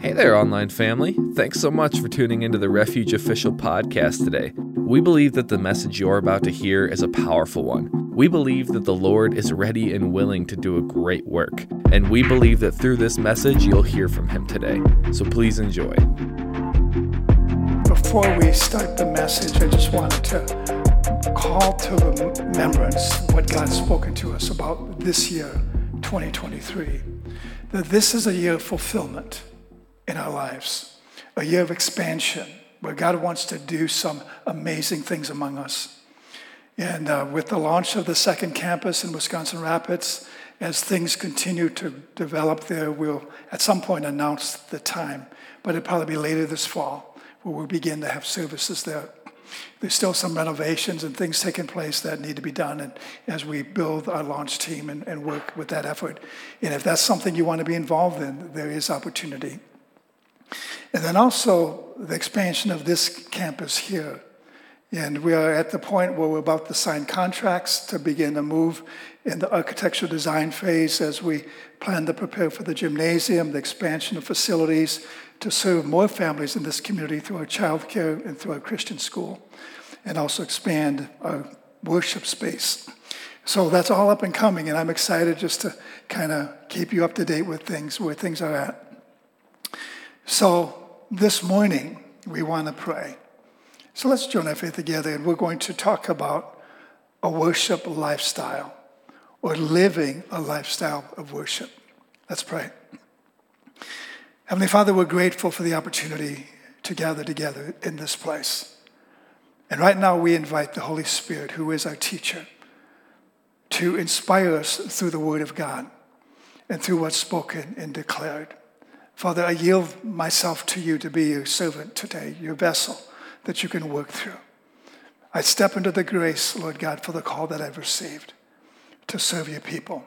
Hey there, online family. Thanks so much for tuning into the Refuge Official podcast today. We believe that the message you're about to hear is a powerful one. We believe that the Lord is ready and willing to do a great work, and we believe that through this message you'll hear from Him today. So please enjoy. Before we start the message, I just wanted to call to remembrance what God's spoken to us about this year, 2023. That this is a year of fulfillment in our lives, a year of expansion where God wants to do some amazing things among us. And uh, with the launch of the second campus in Wisconsin Rapids, as things continue to develop there, we'll at some point announce the time, but it'll probably be later this fall where we'll begin to have services there. There's still some renovations and things taking place that need to be done and as we build our launch team and, and work with that effort. And if that's something you want to be involved in, there is opportunity. And then also the expansion of this campus here. And we are at the point where we're about to sign contracts to begin to move in the architectural design phase as we plan to prepare for the gymnasium, the expansion of facilities to serve more families in this community through our child care and through our Christian school, and also expand our worship space. So that's all up and coming, and I'm excited just to kind of keep you up to date with things, where things are at. So this morning, we want to pray. So let's join our faith together, and we're going to talk about a worship lifestyle or living a lifestyle of worship. Let's pray. Heavenly Father, we're grateful for the opportunity to gather together in this place. And right now, we invite the Holy Spirit, who is our teacher, to inspire us through the Word of God and through what's spoken and declared. Father, I yield myself to you to be your servant today, your vessel that you can work through. I step into the grace, Lord God, for the call that I've received to serve your people.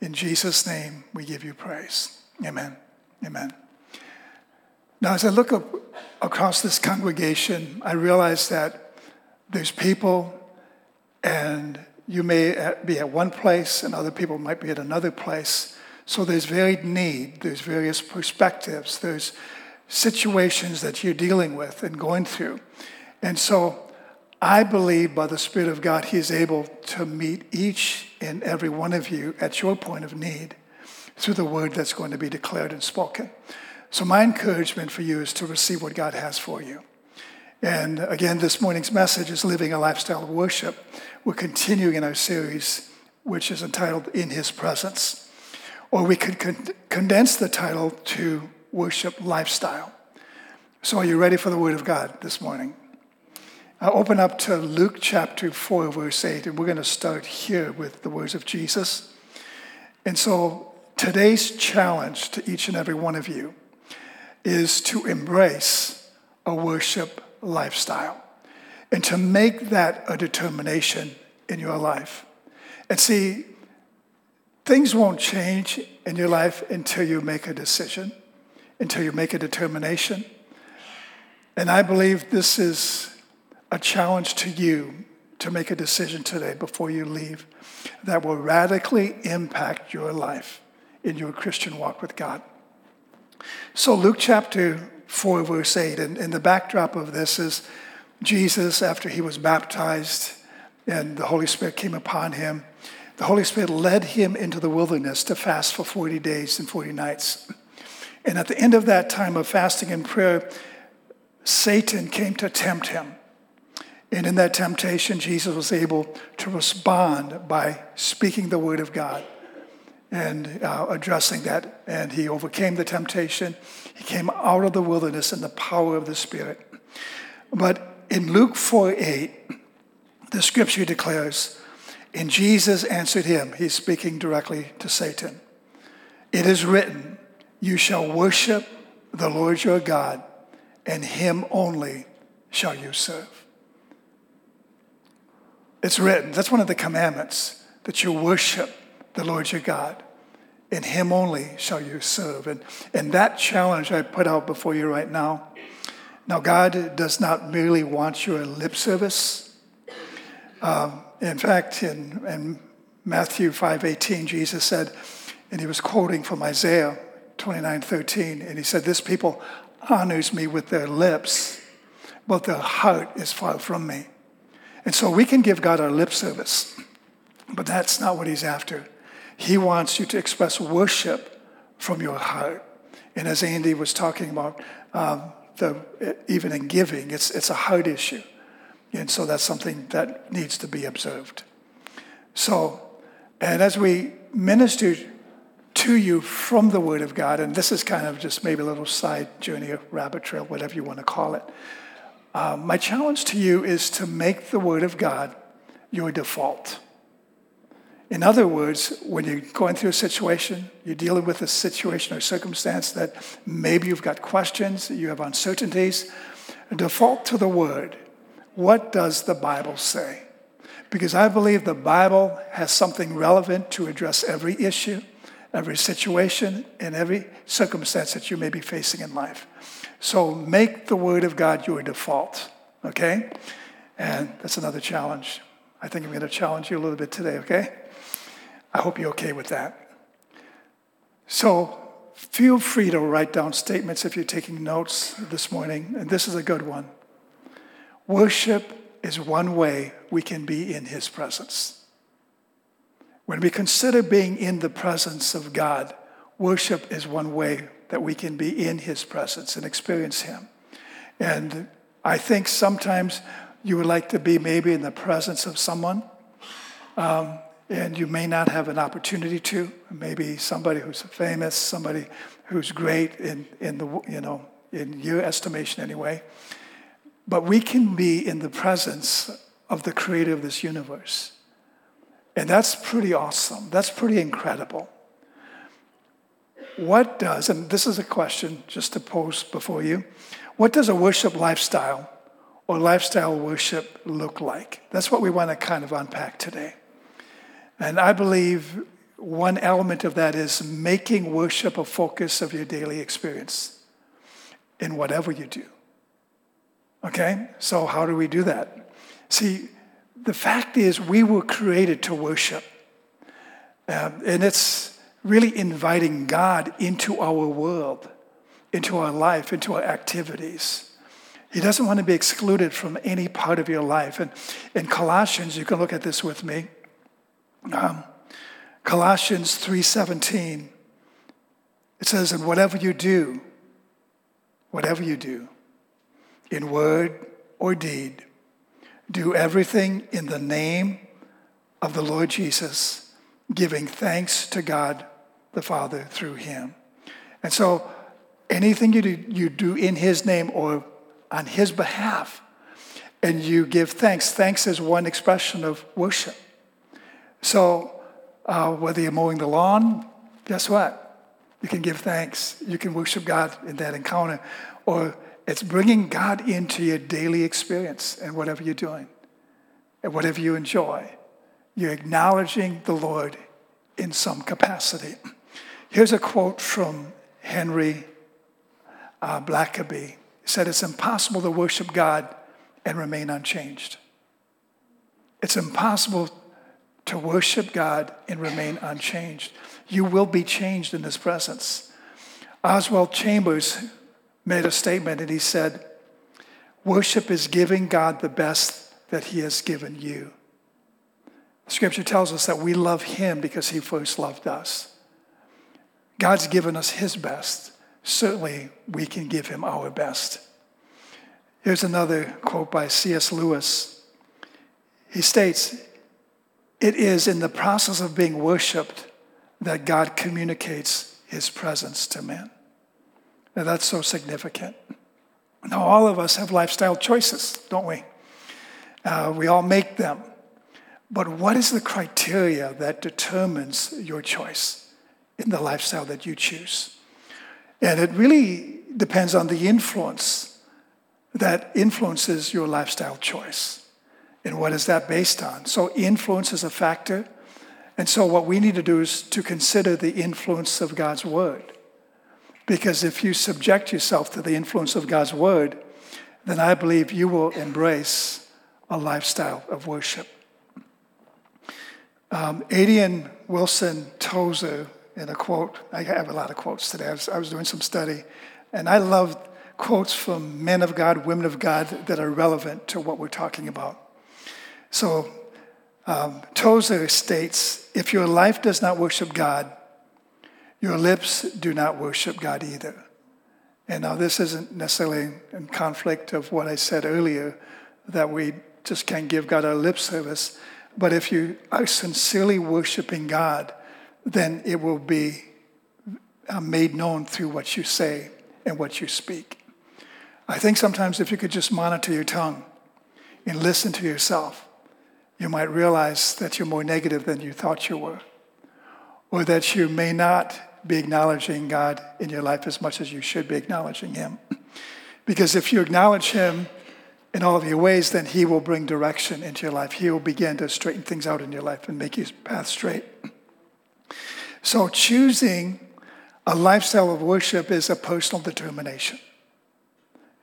In Jesus' name, we give you praise. Amen. Amen. Now, as I look up across this congregation, I realize that there's people, and you may be at one place, and other people might be at another place. So there's varied need, there's various perspectives, there's situations that you're dealing with and going through. And so I believe by the Spirit of God, He is able to meet each and every one of you at your point of need through the word that's going to be declared and spoken. So, my encouragement for you is to receive what God has for you. And again, this morning's message is Living a Lifestyle of Worship. We're continuing in our series, which is entitled In His Presence. Or we could con- condense the title to Worship Lifestyle. So, are you ready for the Word of God this morning? I'll open up to Luke chapter 4, verse 8, and we're going to start here with the words of Jesus. And so, today's challenge to each and every one of you is to embrace a worship lifestyle and to make that a determination in your life. And see, Things won't change in your life until you make a decision, until you make a determination. And I believe this is a challenge to you to make a decision today before you leave that will radically impact your life in your Christian walk with God. So, Luke chapter 4, verse 8, and, and the backdrop of this is Jesus, after he was baptized and the Holy Spirit came upon him, the Holy Spirit led him into the wilderness to fast for 40 days and 40 nights. And at the end of that time of fasting and prayer, Satan came to tempt him. And in that temptation, Jesus was able to respond by speaking the word of God and uh, addressing that. And he overcame the temptation. He came out of the wilderness in the power of the Spirit. But in Luke 4 8, the scripture declares, and Jesus answered him. He's speaking directly to Satan. It is written, You shall worship the Lord your God, and him only shall you serve. It's written. That's one of the commandments that you worship the Lord your God. and him only shall you serve. And, and that challenge I put out before you right now. Now, God does not merely want your lip service. Um, in fact, in, in Matthew 5:18, Jesus said, and he was quoting from Isaiah 29:13, And he said, This people honors me with their lips, but their heart is far from me. And so we can give God our lip service, but that's not what he's after. He wants you to express worship from your heart. And as Andy was talking about, um, the, even in giving, it's, it's a heart issue. And so that's something that needs to be observed. So, and as we minister to you from the Word of God, and this is kind of just maybe a little side journey, a rabbit trail, whatever you want to call it. Um, my challenge to you is to make the Word of God your default. In other words, when you're going through a situation, you're dealing with a situation or circumstance that maybe you've got questions, you have uncertainties, default to the Word. What does the Bible say? Because I believe the Bible has something relevant to address every issue, every situation, and every circumstance that you may be facing in life. So make the Word of God your default, okay? And that's another challenge. I think I'm going to challenge you a little bit today, okay? I hope you're okay with that. So feel free to write down statements if you're taking notes this morning, and this is a good one. Worship is one way we can be in His presence. When we consider being in the presence of God, worship is one way that we can be in His presence and experience Him. And I think sometimes you would like to be maybe in the presence of someone. Um, and you may not have an opportunity to. Maybe somebody who's famous, somebody who's great in, in the you know in your estimation anyway. But we can be in the presence of the creator of this universe. And that's pretty awesome. That's pretty incredible. What does, and this is a question just to pose before you, what does a worship lifestyle or lifestyle worship look like? That's what we want to kind of unpack today. And I believe one element of that is making worship a focus of your daily experience in whatever you do. Okay? So, how do we do that? See, the fact is, we were created to worship. Um, and it's really inviting God into our world, into our life, into our activities. He doesn't want to be excluded from any part of your life. And in Colossians, you can look at this with me. Um, Colossians 3:17 it says and whatever you do whatever you do in word or deed do everything in the name of the Lord Jesus giving thanks to God the Father through him and so anything you do, you do in his name or on his behalf and you give thanks thanks is one expression of worship so, uh, whether you're mowing the lawn, guess what? You can give thanks. You can worship God in that encounter. Or it's bringing God into your daily experience and whatever you're doing and whatever you enjoy. You're acknowledging the Lord in some capacity. Here's a quote from Henry uh, Blackaby. He said, It's impossible to worship God and remain unchanged. It's impossible to worship God and remain unchanged. You will be changed in His presence. Oswald Chambers made a statement and he said, Worship is giving God the best that He has given you. Scripture tells us that we love Him because He first loved us. God's given us His best. Certainly, we can give Him our best. Here's another quote by C.S. Lewis. He states, it is in the process of being worshiped that God communicates his presence to men. Now, that's so significant. Now, all of us have lifestyle choices, don't we? Uh, we all make them. But what is the criteria that determines your choice in the lifestyle that you choose? And it really depends on the influence that influences your lifestyle choice. And what is that based on? So, influence is a factor. And so, what we need to do is to consider the influence of God's Word. Because if you subject yourself to the influence of God's Word, then I believe you will embrace a lifestyle of worship. Um, Adrian Wilson Tozer in a quote. I have a lot of quotes today. I was, I was doing some study, and I love quotes from men of God, women of God that are relevant to what we're talking about. So, um, Tozer states if your life does not worship God, your lips do not worship God either. And now, this isn't necessarily in conflict of what I said earlier that we just can't give God our lip service. But if you are sincerely worshiping God, then it will be uh, made known through what you say and what you speak. I think sometimes if you could just monitor your tongue and listen to yourself, you might realize that you're more negative than you thought you were, or that you may not be acknowledging God in your life as much as you should be acknowledging Him. Because if you acknowledge Him in all of your ways, then He will bring direction into your life. He will begin to straighten things out in your life and make your path straight. So, choosing a lifestyle of worship is a personal determination.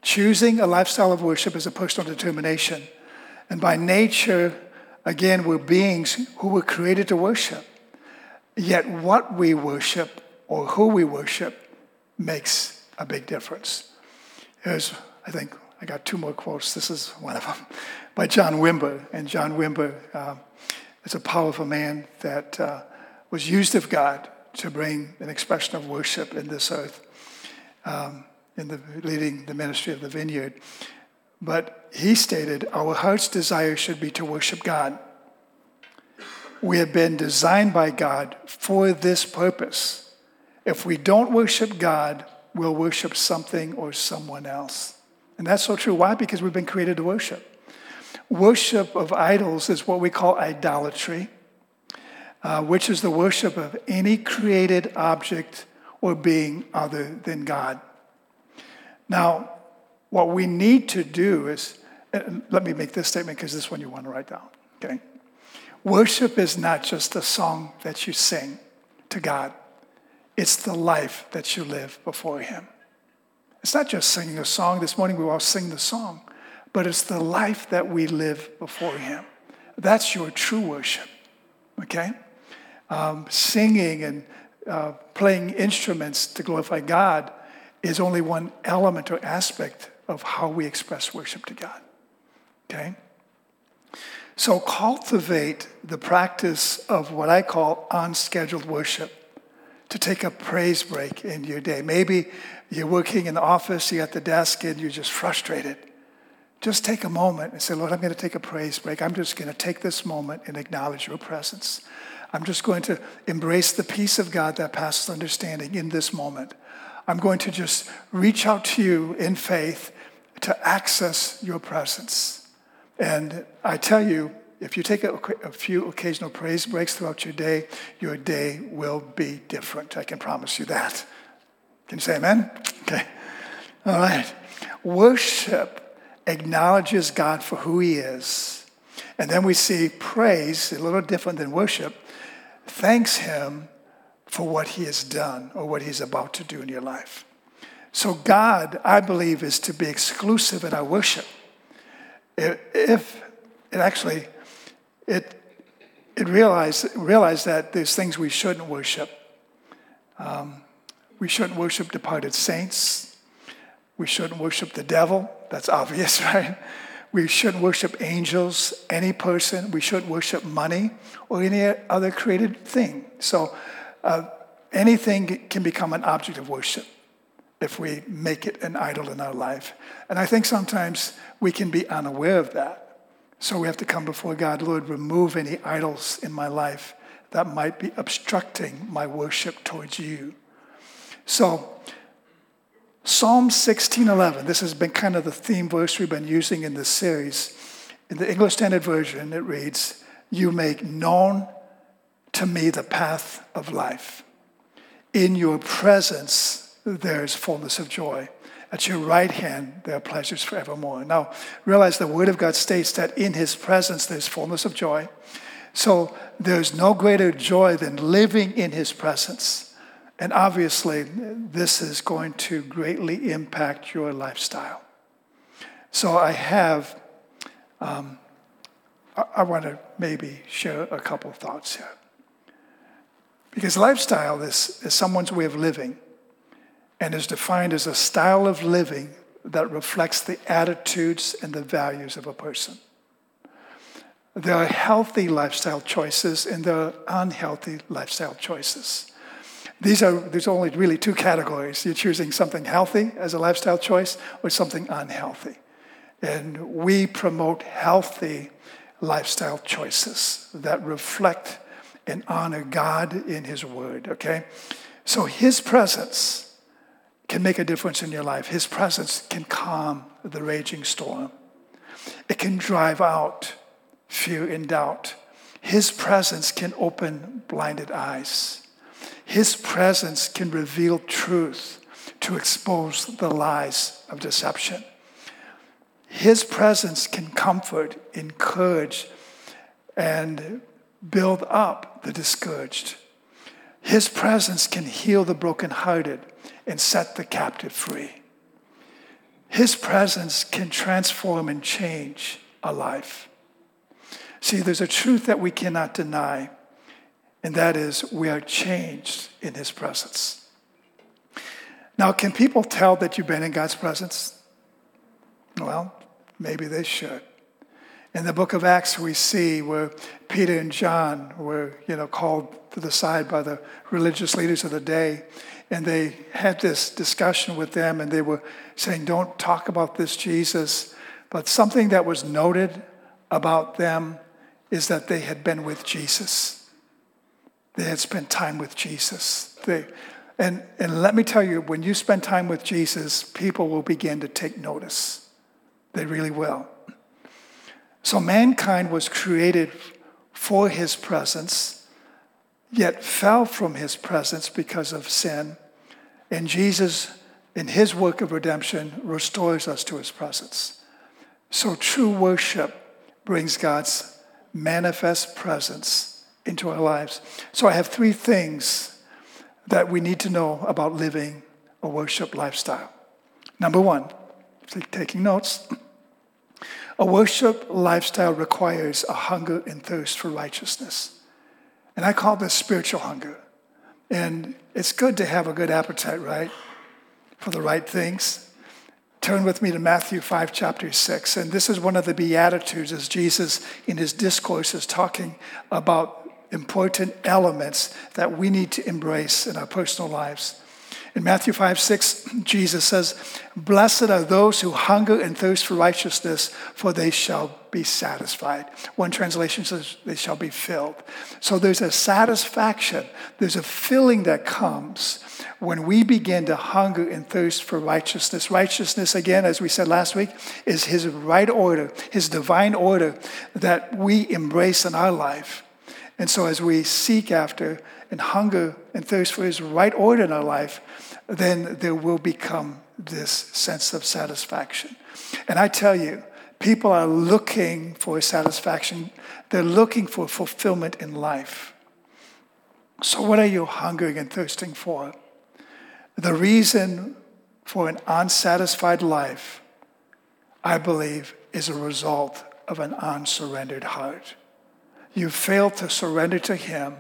Choosing a lifestyle of worship is a personal determination. And by nature, again, we're beings who were created to worship. Yet, what we worship or who we worship makes a big difference. Here's, I think, I got two more quotes. This is one of them by John Wimber. And John Wimber uh, is a powerful man that uh, was used of God to bring an expression of worship in this earth, um, in the leading the ministry of the vineyard. But he stated, Our heart's desire should be to worship God. We have been designed by God for this purpose. If we don't worship God, we'll worship something or someone else. And that's so true. Why? Because we've been created to worship. Worship of idols is what we call idolatry uh, which is the worship of any created object or being other than God. Now, what we need to do is, let me make this statement because this one you want to write down, okay? Worship is not just a song that you sing to God, it's the life that you live before Him. It's not just singing a song. This morning we all sing the song, but it's the life that we live before Him. That's your true worship, okay? um, singing and uh, playing instruments to glorify God is only one element or aspect of how we express worship to God. Okay? So cultivate the practice of what I call unscheduled worship to take a praise break in your day. Maybe you're working in the office, you're at the desk, and you're just frustrated. Just take a moment and say, Lord, I'm going to take a praise break. I'm just going to take this moment and acknowledge your presence. I'm just going to embrace the peace of God that passes understanding in this moment. I'm going to just reach out to you in faith to access your presence. And I tell you, if you take a, a, few occasional praise breaks throughout your day, your day will be different. I can promise you that. Can you say amen? Okay. All right. Worship acknowledges God for who he is. And then we see praise, a little different than worship, thanks Him for what He has done or what He's about to do in your life. So, God, I believe, is to be exclusive in our worship. If it actually, it, it realized, realized that there's things we shouldn't worship. Um, we shouldn't worship departed saints. We shouldn't worship the devil. That's obvious, right? We shouldn't worship angels, any person. We shouldn't worship money or any other created thing. So uh, anything can become an object of worship if we make it an idol in our life. And I think sometimes we can be unaware of that. So we have to come before God, Lord, remove any idols in my life that might be obstructing my worship towards you. So Psalm 16:11. This has been kind of the theme verse we've been using in this series. In the English Standard Version, it reads, "You make known to me the path of life. In your presence there is fullness of joy. At your right hand there are pleasures forevermore." Now, realize the Word of God states that in His presence there's fullness of joy. So there's no greater joy than living in His presence. And obviously, this is going to greatly impact your lifestyle. So I have, um, I, I want to maybe share a couple thoughts here. Because lifestyle is, is someone's way of living and is defined as a style of living that reflects the attitudes and the values of a person. There are healthy lifestyle choices and there are unhealthy lifestyle choices. These are, there's only really two categories. You're choosing something healthy as a lifestyle choice or something unhealthy. And we promote healthy lifestyle choices that reflect and honor God in His Word, okay? So His presence can make a difference in your life. His presence can calm the raging storm, it can drive out fear and doubt. His presence can open blinded eyes. His presence can reveal truth to expose the lies of deception. His presence can comfort, encourage, and build up the discouraged. His presence can heal the brokenhearted and set the captive free. His presence can transform and change a life. See, there's a truth that we cannot deny, and that is we are changed in His presence. Now, can people tell that you've been in God's presence? Well, maybe they should. In the book of Acts, we see where Peter and John were, you know, called to the side by the religious leaders of the day, and they had this discussion with them, and they were saying, "Don't talk about this Jesus." But something that was noted about them is that they had been with Jesus. They had spent time with Jesus. They, and, and let me tell you, when you spend time with Jesus, people will begin to take notice. They really will. So mankind was created for his presence, yet fell from his presence because of sin. And Jesus, in his work of redemption, restores us to his presence. So true worship brings God's manifest presence into our lives. So I have three things that we need to know about living a worship lifestyle. Number one, taking notes. A worship lifestyle requires a hunger and thirst for righteousness. And I call this spiritual hunger. And it's good to have a good appetite, right? For the right things. Turn with me to Matthew 5, chapter 6. And this is one of the Beatitudes as Jesus, in his discourse, is talking about important elements that we need to embrace in our personal lives. In Matthew 5, 6, Jesus says, Blessed are those who hunger and thirst for righteousness, for they shall be satisfied. One translation says, they shall be filled. So there's a satisfaction, there's a filling that comes when we begin to hunger and thirst for righteousness. Righteousness, again, as we said last week, is His right order, His divine order that we embrace in our life. And so as we seek after and hunger and thirst for His right order in our life, then there will become this sense of satisfaction. And I tell you, people are looking for satisfaction, they're looking for fulfillment in life. So, what are you hungering and thirsting for? The reason for an unsatisfied life, I believe, is a result of an unsurrendered heart. You fail to surrender to Him,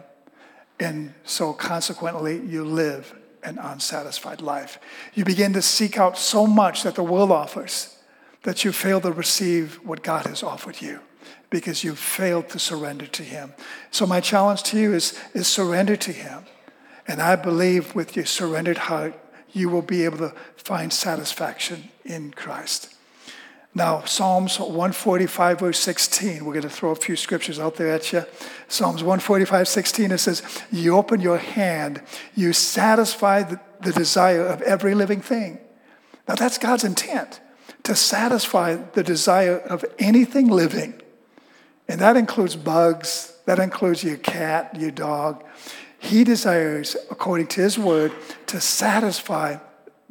and so consequently, you live an unsatisfied life. You begin to seek out so much that the world offers that you fail to receive what God has offered you because you failed to surrender to Him. So, my challenge to you is, is surrender to Him. And I believe with your surrendered heart, you will be able to find satisfaction in Christ. Now, Psalms 145, verse 16, we're going to throw a few scriptures out there at you. Psalms 145, 16, it says, You open your hand, you satisfy the, the desire of every living thing. Now, that's God's intent to satisfy the desire of anything living. And that includes bugs, that includes your cat, your dog. He desires, according to his word, to satisfy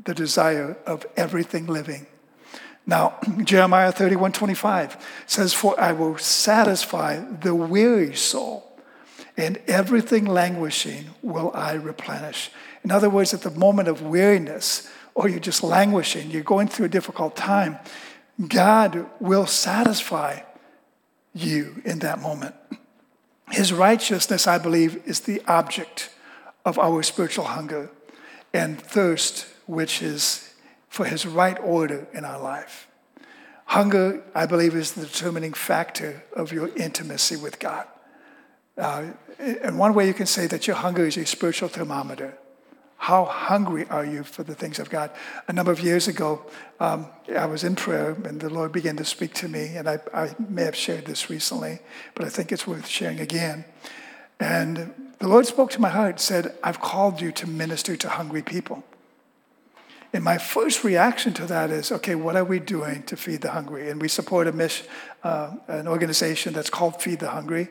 the desire of everything living. Now, Jeremiah 31 25 says, For I will satisfy the weary soul, and everything languishing will I replenish. In other words, at the moment of weariness, or you're just languishing, you're going through a difficult time, God will satisfy you in that moment. His righteousness, I believe, is the object of our spiritual hunger and thirst, which is for his right order in our life. Hunger, I believe, is the determining factor of your intimacy with God. Uh, and one way you can say that your hunger is a spiritual thermometer. How hungry are you for the things of God? A number of years ago, um, I was in prayer and the Lord began to speak to me. And I, I may have shared this recently, but I think it's worth sharing again. And the Lord spoke to my heart and said, I've called you to minister to hungry people. And my first reaction to that is, okay, what are we doing to feed the hungry? And we support a mission, uh, an organization that's called Feed the Hungry,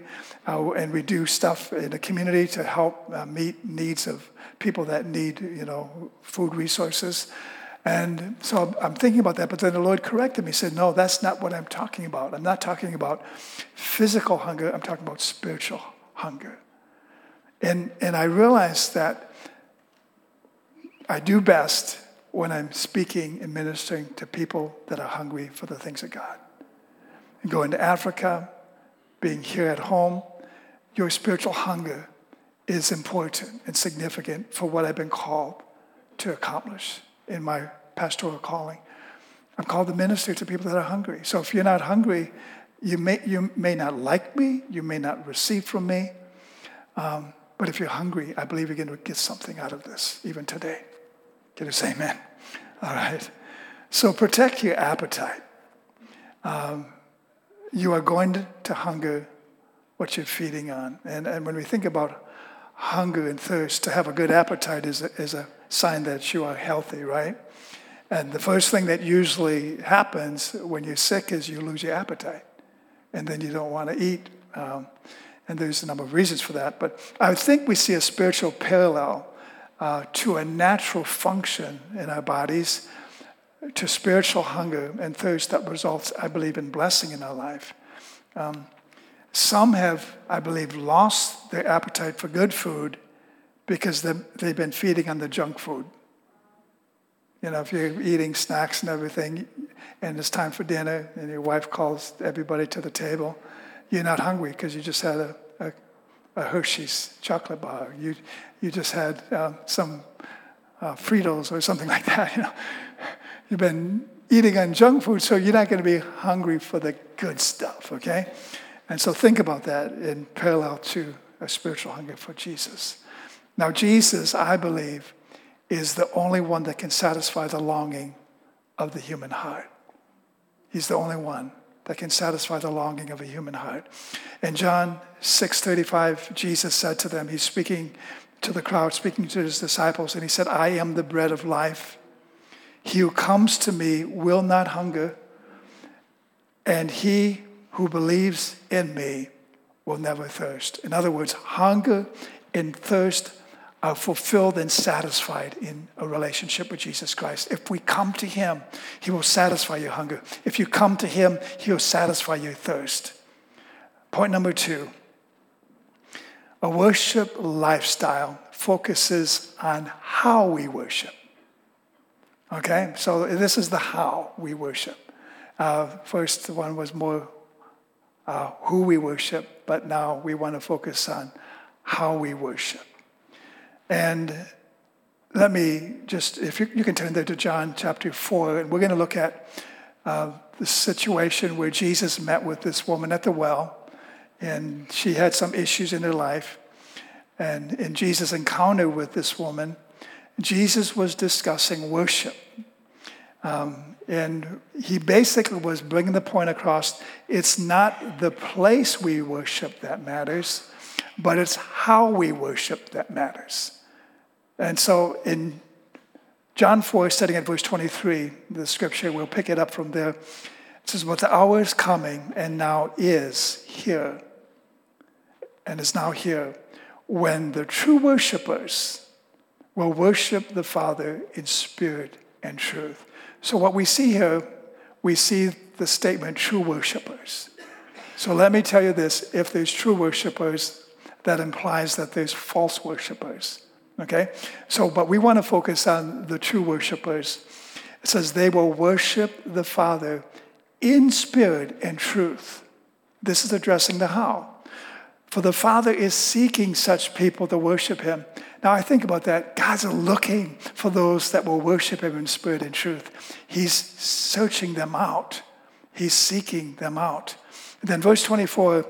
uh, and we do stuff in the community to help uh, meet needs of people that need, you know, food resources. And so I'm thinking about that, but then the Lord corrected me. He said, No, that's not what I'm talking about. I'm not talking about physical hunger, I'm talking about spiritual hunger. And, and I realized that I do best when I'm speaking and ministering to people that are hungry for the things of God. And going to Africa, being here at home, your spiritual hunger is important and significant for what I've been called to accomplish in my pastoral calling. I'm called to minister to people that are hungry. So if you're not hungry, you may, you may not like me, you may not receive from me, um, but if you're hungry, I believe you're going to get something out of this, even today. Can you say amen? All right. So protect your appetite. Um, you are going to, to hunger what you're feeding on. And, and when we think about hunger and thirst, to have a good appetite is a, is a sign that you are healthy, right? And the first thing that usually happens when you're sick is you lose your appetite. And then you don't want to eat. Um, and there's a number of reasons for that. But I think we see a spiritual parallel uh, to a natural function in our bodies, to spiritual hunger and thirst that results, I believe, in blessing in our life. Um, some have, I believe, lost their appetite for good food because they've been feeding on the junk food. You know, if you're eating snacks and everything, and it's time for dinner, and your wife calls everybody to the table, you're not hungry because you just had a, a, Hershey's chocolate bar. You, you just had um, some uh, Fritos or something like that. You know, you've been eating on junk food, so you're not going to be hungry for the good stuff. Okay, and so think about that in parallel to a spiritual hunger for Jesus. Now, Jesus, I believe, is the only one that can satisfy the longing of the human heart. He's the only one that can satisfy the longing of a human heart. In John 6:35, Jesus said to them, he's speaking to the crowd, speaking to his disciples, and he said, I am the bread of life. He who comes to me will not hunger, and he who believes in me will never thirst. In other words, hunger and thirst are fulfilled and satisfied in a relationship with Jesus Christ. If we come to Him, He will satisfy your hunger. If you come to Him, He will satisfy your thirst. Point number two a worship lifestyle focuses on how we worship. Okay, so this is the how we worship. Uh, first one was more uh, who we worship, but now we want to focus on how we worship. And let me just, if you, you can turn there to John chapter 4, and we're going to look at uh, the situation where Jesus met with this woman at the well, and she had some issues in her life. And in Jesus' encounter with this woman, Jesus was discussing worship. Um, and he basically was bringing the point across it's not the place we worship that matters, but it's how we worship that matters. And so in John 4, starting at verse 23, the scripture, we'll pick it up from there. It says, But the hour is coming and now is here, and is now here, when the true worshipers will worship the Father in spirit and truth. So, what we see here, we see the statement true worshipers. So, let me tell you this if there's true worshipers, that implies that there's false worshipers. Okay? So, but we want to focus on the true worshipers. It says they will worship the Father in spirit and truth. This is addressing the how. For the Father is seeking such people to worship Him. Now I think about that. God's looking for those that will worship Him in spirit and truth. He's searching them out, He's seeking them out. And then verse 24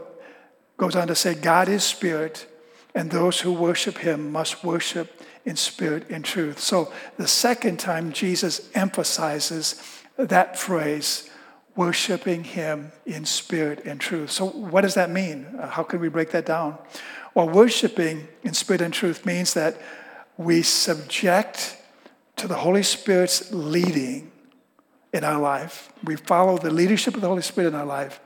goes on to say, God is spirit, and those who worship Him must worship in spirit and truth. So the second time Jesus emphasizes that phrase, worshiping Him in spirit and truth. So, what does that mean? Uh, how can we break that down? Well, worshiping in spirit and truth means that we subject to the Holy Spirit's leading in our life. We follow the leadership of the Holy Spirit in our life,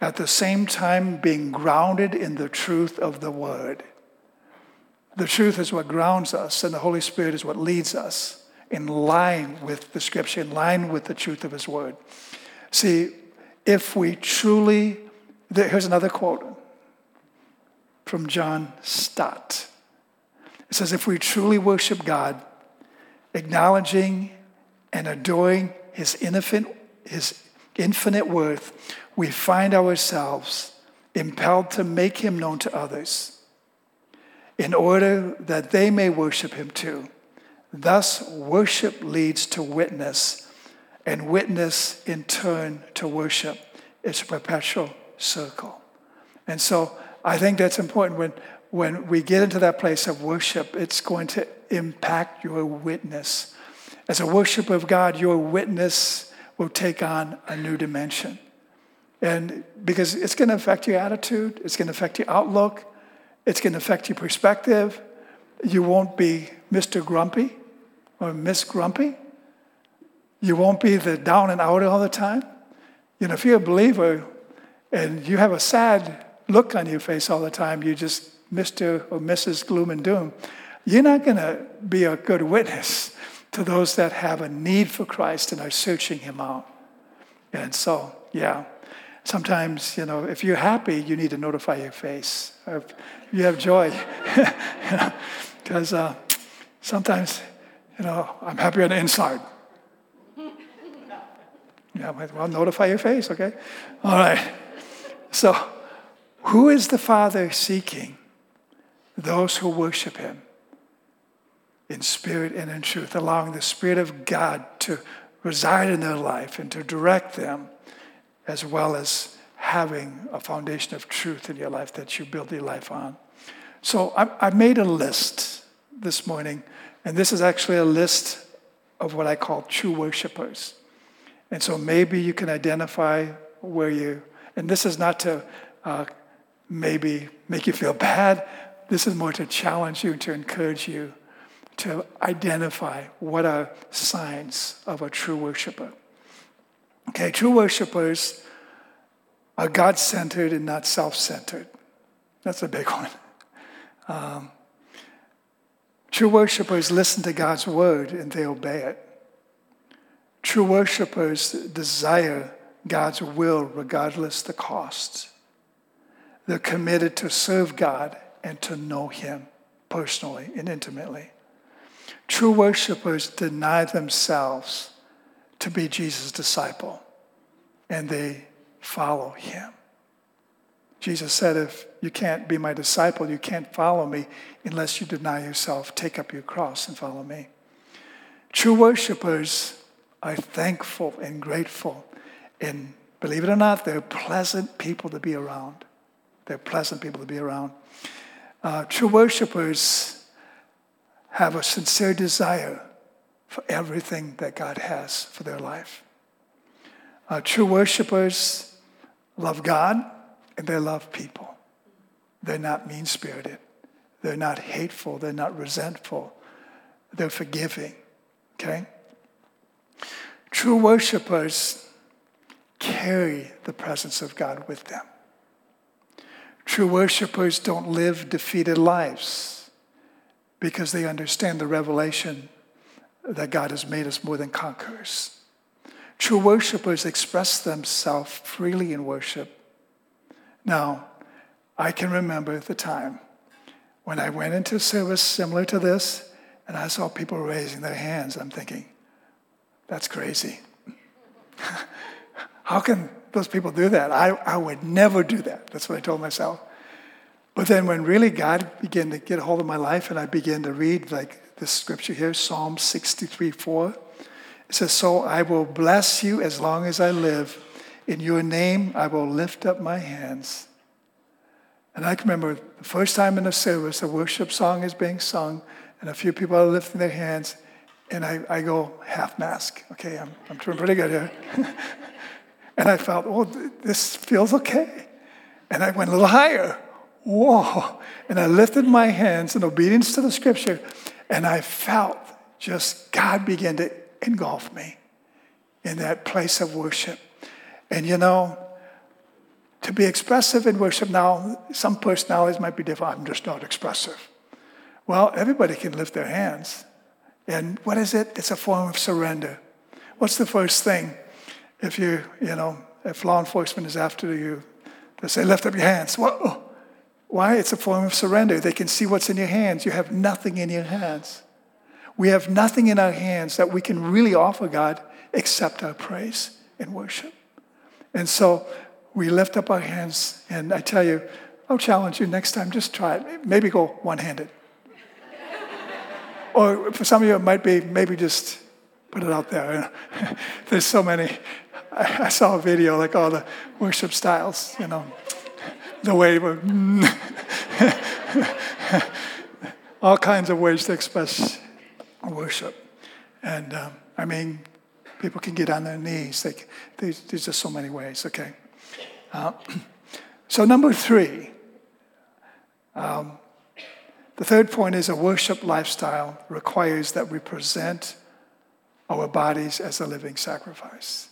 at the same time being grounded in the truth of the Word. The truth is what grounds us, and the Holy Spirit is what leads us in line with the Scripture, in line with the truth of His Word. See, if we truly, here's another quote from John Stott. It says, If we truly worship God, acknowledging and adoring his infinite, his infinite worth, we find ourselves impelled to make him known to others in order that they may worship him too. Thus, worship leads to witness, and witness in turn to worship. It's a perpetual circle. And so, I think that's important when, when we get into that place of worship, it's going to impact your witness. As a worshiper of God, your witness will take on a new dimension. And because it's going to affect your attitude, it's going to affect your outlook, it's going to affect your perspective. You won't be Mr. Grumpy or Miss Grumpy. You won't be the down and out all the time. You know, if you're a believer and you have a sad look on your face all the time, you just Mr. or Mrs. Gloom and Doom, you're not going to be a good witness to those that have a need for Christ and are searching Him out. And so, yeah, sometimes, you know, if you're happy, you need to notify your face. If you have joy, because uh, sometimes, you know, I'm happy on the inside. Yeah, well, notify your face, okay? All right. So, who is the Father seeking? Those who worship Him in spirit and in truth, allowing the Spirit of God to reside in their life and to direct them, as well as having a foundation of truth in your life that you build your life on. So I, made a list this morning, and this is actually a list of what I call true worshipers. And so maybe you can identify where you, and this is not to uh, maybe make you feel bad. This is more to challenge you, to encourage you to identify what are signs of a true worshiper. Okay, true worshipers are God centered and not self centered. That's a big one. Um, true worshipers listen to God's word and they obey it. True worshipers desire God's will regardless the cost. They're committed to serve God and to know Him personally and intimately. True worshipers deny themselves to be Jesus' disciple and they follow Him. Jesus said, If you can't be my disciple, you can't follow me unless you deny yourself, take up your cross, and follow me. True worshipers are thankful and grateful. And believe it or not, they're pleasant people to be around. They're pleasant people to be around. Uh, true worshipers have a sincere desire for everything that God has for their life. Uh, true worshipers love God and they love people. They're not mean spirited, they're not hateful, they're not resentful, they're forgiving. Okay? True worshipers carry the presence of God with them. True worshipers don't live defeated lives because they understand the revelation that God has made us more than conquerors. True worshipers express themselves freely in worship. Now, I can remember the time when I went into service similar to this and I saw people raising their hands. I'm thinking, that's crazy. How can those people do that. I, I would never do that. That's what I told myself. But then when really God began to get a hold of my life and I began to read like this scripture here, Psalm 63 4, it says, So I will bless you as long as I live. In your name I will lift up my hands. And I can remember the first time in the service, a worship song is being sung, and a few people are lifting their hands, and I, I go half mask. Okay, I'm, I'm doing pretty good here. and I felt, oh, this feels okay. And I went a little higher. Whoa. And I lifted my hands in obedience to the scripture, and I felt just God begin to engulf me in that place of worship. And you know, to be expressive in worship now, some personalities might be different. I'm just not expressive. Well, everybody can lift their hands. And what is it? It's a form of surrender. What's the first thing? If you, you know, if law enforcement is after you, they say, lift up your hands. Whoa. Why? It's a form of surrender. They can see what's in your hands. You have nothing in your hands. We have nothing in our hands that we can really offer God except our praise and worship. And so we lift up our hands, and I tell you, I'll challenge you next time, just try it. Maybe go one handed. or for some of you, it might be maybe just put it out there. There's so many. I, saw a video like all the worship styles, you know, the way all kinds of ways to express worship. And um, I mean, people can get on their knees. They, there's just so many ways, okay? Uh, so, number three, um, the third point is a worship lifestyle requires that we present our bodies as a living sacrifice.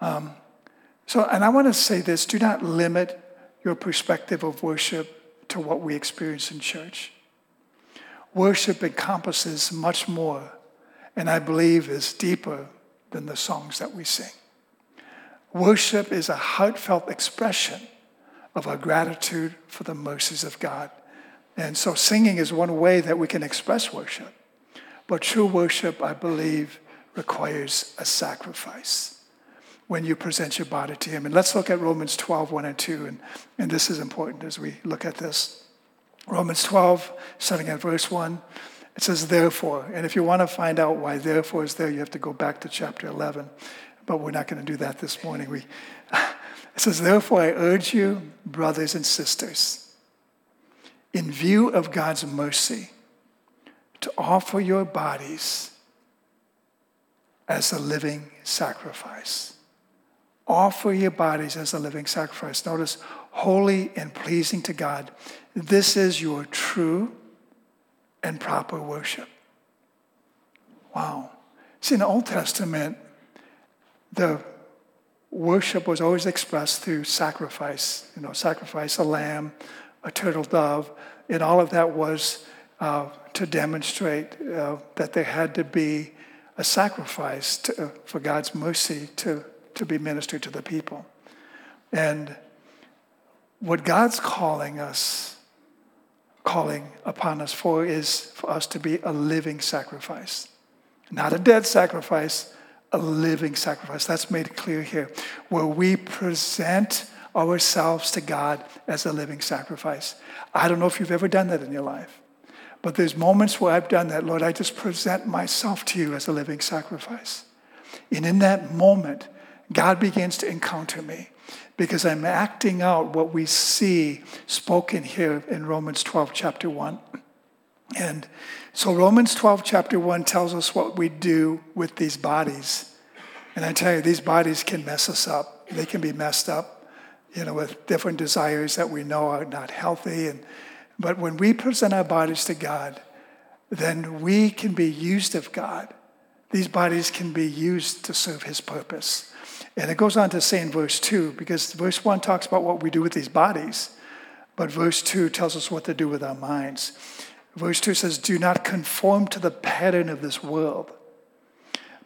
Um, so, and I want to say this do not limit your perspective of worship to what we experience in church. Worship encompasses much more, and I believe is deeper than the songs that we sing. Worship is a heartfelt expression of our gratitude for the mercies of God. And so singing is one way that we can express worship. But true worship, I believe, requires a sacrifice when you present your body to Him. And let's look at Romans 12, 1 and 2. And, and this is important as we look at this. Romans 12, starting at verse 1, it says, therefore. And if you want to find out why therefore is there, you have to go back to chapter 11 but we're not going to do that this morning. We, it says, Therefore, I urge you, brothers and sisters, in view of God's mercy, to offer your bodies as a living sacrifice. Offer your bodies as a living sacrifice. Notice, holy and pleasing to God. This is your true and proper worship. Wow. See, in the Old Testament, the worship was always expressed through sacrifice, you know, sacrifice a lamb, a turtle dove, and all of that was uh, to demonstrate uh, that there had to be a sacrifice to, uh, for God's mercy to, to be ministered to the people. And what God's calling us, calling upon us for, is for us to be a living sacrifice, not a dead sacrifice, a living sacrifice. That's made clear here, where we present ourselves to God as a living sacrifice. I don't know if you've ever done that in your life, but there's moments where I've done that. Lord, I just present myself to you as a living sacrifice. And in that moment, God begins to encounter me because I'm acting out what we see spoken here in Romans 12, chapter 1. And so Romans 12, chapter 1 tells us what we do with these bodies. And I tell you, these bodies can mess us up. They can be messed up, you know, with different desires that we know are not healthy. And, but when we present our bodies to God, then we can be used of God. These bodies can be used to serve His purpose. And it goes on to say in verse 2, because verse 1 talks about what we do with these bodies, but verse 2 tells us what to do with our minds. Verse 2 says, Do not conform to the pattern of this world,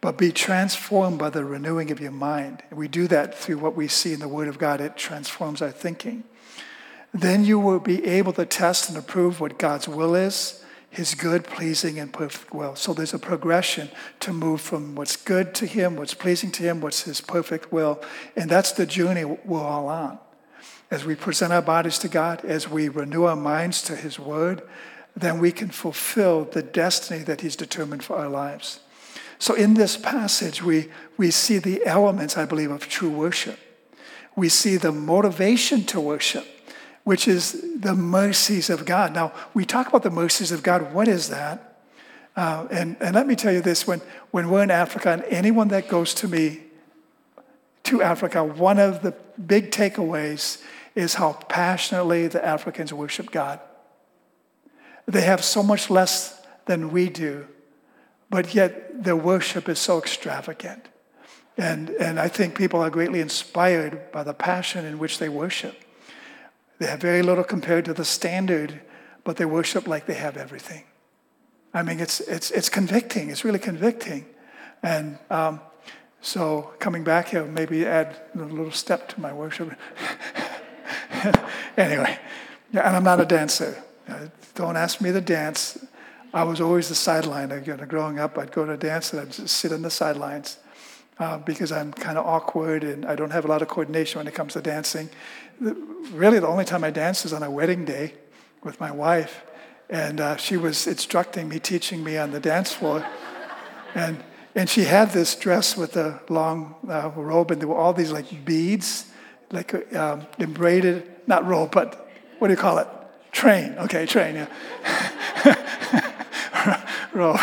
but be transformed by the renewing of your mind. And we do that through what we see in the Word of God, it transforms our thinking. Then you will be able to test and approve what God's will is, his good, pleasing, and perfect will. So there's a progression to move from what's good to him, what's pleasing to him, what's his perfect will. And that's the journey we're all on. as we present our bodies to God, as we renew our minds to His Word, then we can fulfill the destiny that He's determined for our lives. So, in this passage, we, we see the elements, I believe, of true worship. We see the motivation to worship, which is the mercies of God. Now, we talk about the mercies of God. What is that? Uh, and, and let me tell you this when, when we're in Africa, and anyone that goes to me to Africa, one of the big takeaways is how passionately the Africans worship God. They have so much less than we do, but yet their worship is so extravagant. And, and I think people are greatly inspired by the passion in which they worship. They have very little compared to the standard, but they worship like they have everything. I mean, it's, it's, it's convicting. It's really convicting. And um, so coming back here, maybe add a little step to my worship. anyway, and I'm not a dancer. Don't ask me to dance. I was always the sideline. growing up, I'd go to dance and I'd just sit on the sidelines uh, because I'm kind of awkward and I don't have a lot of coordination when it comes to dancing. Really, the only time I danced is on a wedding day with my wife. And uh, she was instructing me, teaching me on the dance floor. and, and she had this dress with a long uh, robe, and there were all these like beads, like um, embroidered, not robe, but what do you call it? Train. Okay, train, yeah. robe.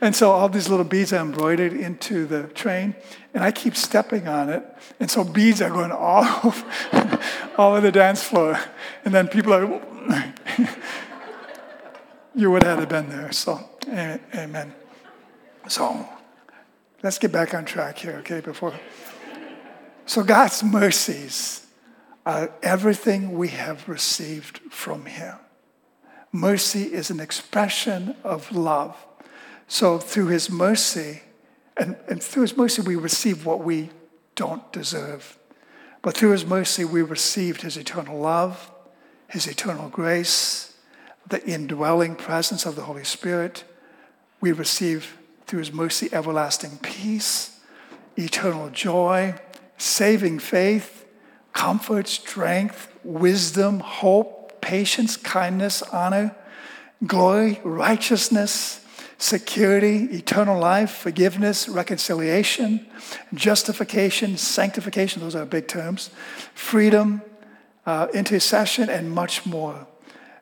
And so all these little beads are embroidered into the train, and I keep stepping on it. And so beads are going all over, all over the dance floor. And then people are, you would have been there. So, amen. So, let's get back on track here, okay? Before. So, God's mercies are everything we have received from Him. Mercy is an expression of love. So, through His mercy, and, and through His mercy, we receive what we don't deserve. But through His mercy, we received His eternal love, His eternal grace, the indwelling presence of the Holy Spirit. We receive through His mercy everlasting peace, eternal joy, saving faith, comfort, strength, wisdom, hope, patience, kindness, honor, glory, righteousness security, eternal life, forgiveness, reconciliation, justification, sanctification, those are big terms, freedom, uh, intercession, and much more.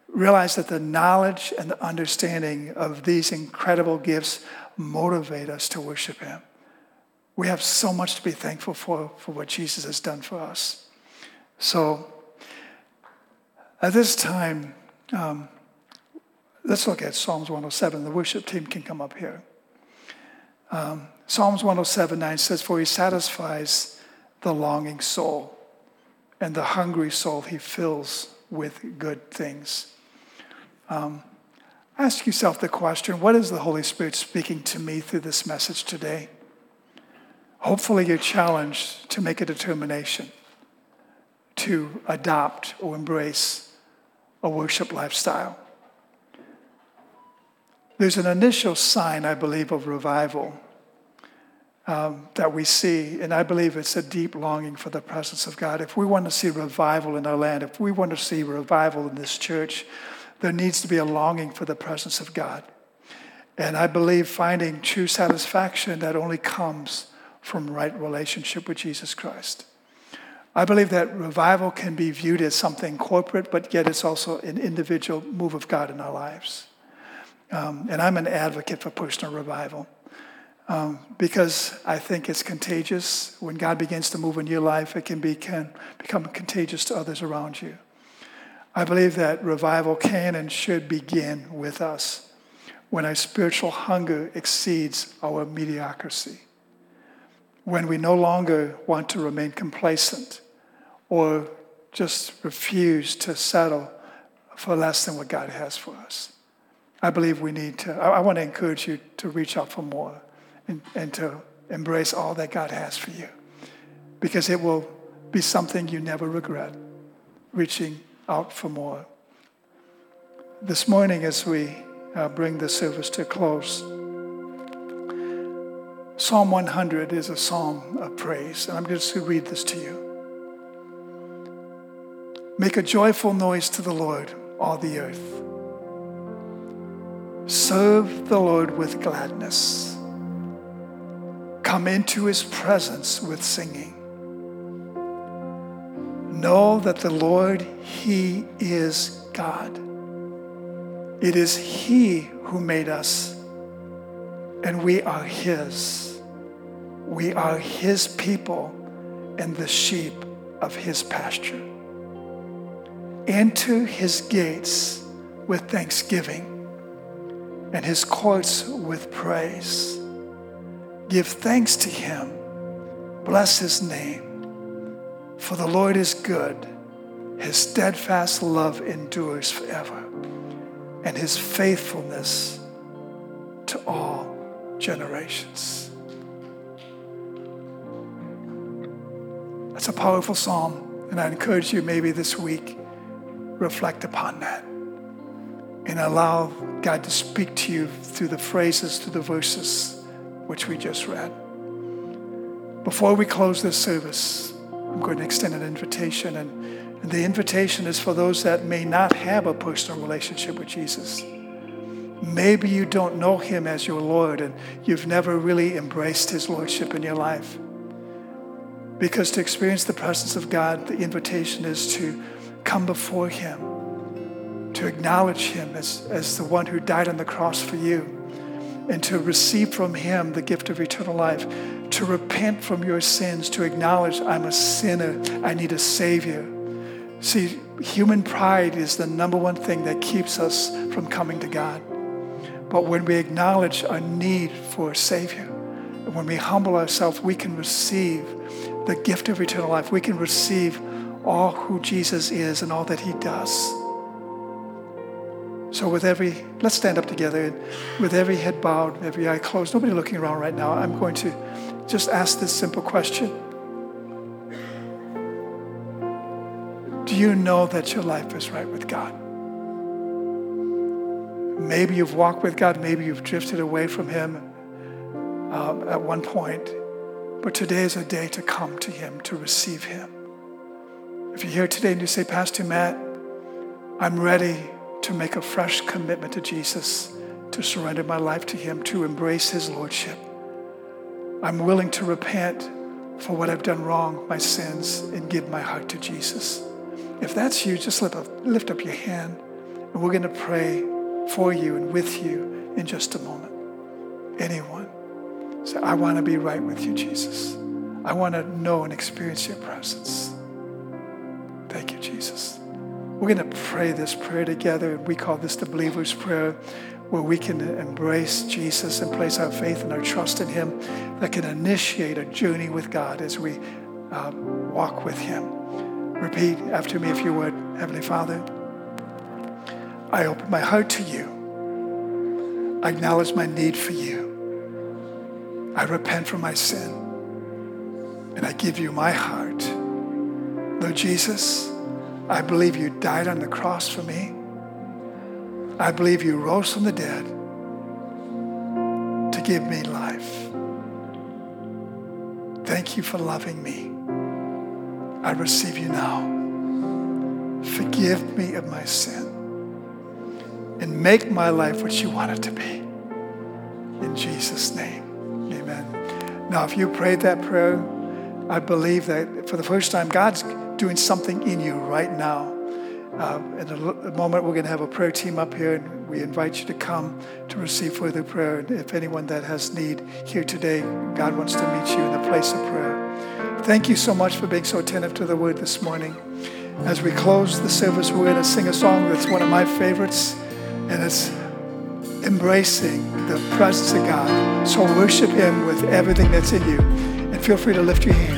Realize that the knowledge and the understanding of these incredible gifts motivate us to worship Him. We have so much to be thankful for, for what Jesus has done for us. So, at this time, um, Let's look at Psalms 107. The worship team can come up here. Um, Psalms 107 9 says, For he satisfies the longing soul, and the hungry soul he fills with good things. Um, ask yourself the question what is the Holy Spirit speaking to me through this message today? Hopefully, you're challenged to make a determination to adopt or embrace a worship lifestyle. There's an initial sign, I believe, of revival um, that we see, and I believe it's a deep longing for the presence of God. If we want to see revival in our land, if we want to see revival in this church, there needs to be a longing for the presence of God. And I believe finding true satisfaction that only comes from right relationship with Jesus Christ. I believe that revival can be viewed as something corporate, but yet it's also an individual move of God in our lives. Um, and I'm an advocate for personal revival um, because I think it's contagious. When God begins to move in your life, it can, be, can become contagious to others around you. I believe that revival can and should begin with us when our spiritual hunger exceeds our mediocrity, when we no longer want to remain complacent or just refuse to settle for less than what God has for us. I believe we need to, I, I want to encourage you to reach out for more and, and to embrace all that God has for you because it will be something you never regret, reaching out for more. This morning, as we uh, bring the service to a close, Psalm 100 is a psalm of praise, and I'm just going to read this to you. Make a joyful noise to the Lord, all the earth. Serve the Lord with gladness. Come into his presence with singing. Know that the Lord, he is God. It is he who made us, and we are his. We are his people and the sheep of his pasture. Enter his gates with thanksgiving and his courts with praise. Give thanks to him. Bless his name. For the Lord is good. His steadfast love endures forever, and his faithfulness to all generations. That's a powerful psalm, and I encourage you maybe this week reflect upon that and allow God to speak to you through the phrases, through the verses which we just read. Before we close this service, I'm going to extend an invitation, and, the invitation is for those that may not have a personal relationship with Jesus. Maybe you don't know Him as your Lord, and you've never really embraced His Lordship in your life. Because to experience the presence of God, the invitation is to come before Him, to acknowledge Him as, as the one who died on the cross for you, and to receive from Him the gift of eternal life, to repent from your sins, to acknowledge I'm a sinner, I need a Savior. See, human pride is the number one thing that keeps us from coming to God. But when we acknowledge our need for a Savior, when we humble ourselves, we can receive the gift of eternal life. We can receive all who Jesus is and all that he does. So, with every, let's stand up together and with every head bowed, every eye closed, nobody looking around right now, I'm going to just ask this simple question Do you know that your life is right with God? Maybe you've walked with God, maybe you've drifted away from Him um, at one point, but today is a day to come to Him, to receive Him. If you're here today and you say, Pastor Matt, I'm ready to make a fresh commitment to Jesus, to surrender my life to Him, to embrace His Lordship. I'm willing to repent for what I've done wrong, my sins, and give my heart to Jesus. If that's you, just lift up, lift up your hand, and we're going to pray for you and with you in just a moment. Anyone, say, I want to be right with you, Jesus. I want to know and experience your presence. Thank you, Jesus. We're going to pray this prayer together. We call this the believer's prayer, where we can embrace Jesus and place our faith and our trust in Him that can initiate a journey with God as we uh, walk with Him. Repeat after me, if you would. Heavenly Father, I open my heart to you. I acknowledge my need for you. I repent for my sin. And I give you my heart. Lord Jesus, I believe you died on the cross for me. I believe you rose from the dead to give me life. Thank you for loving me. I receive you now. Forgive me of my sin and make my life what you want it to be. In Jesus' name, amen. Now, if you prayed that prayer, I believe that for the first time, God's doing something in you right now. Uh, in a, moment, we're going to have a prayer team up here, and we invite you to come to receive further prayer. And if anyone that has need here today, God wants to meet you in the place of prayer. Thank you so much for being so attentive to the word this morning. As we close the service, we're going to sing a song that's one of my favorites, and it's embracing the presence of God. So worship Him with everything that's in you, and feel free to lift your hand.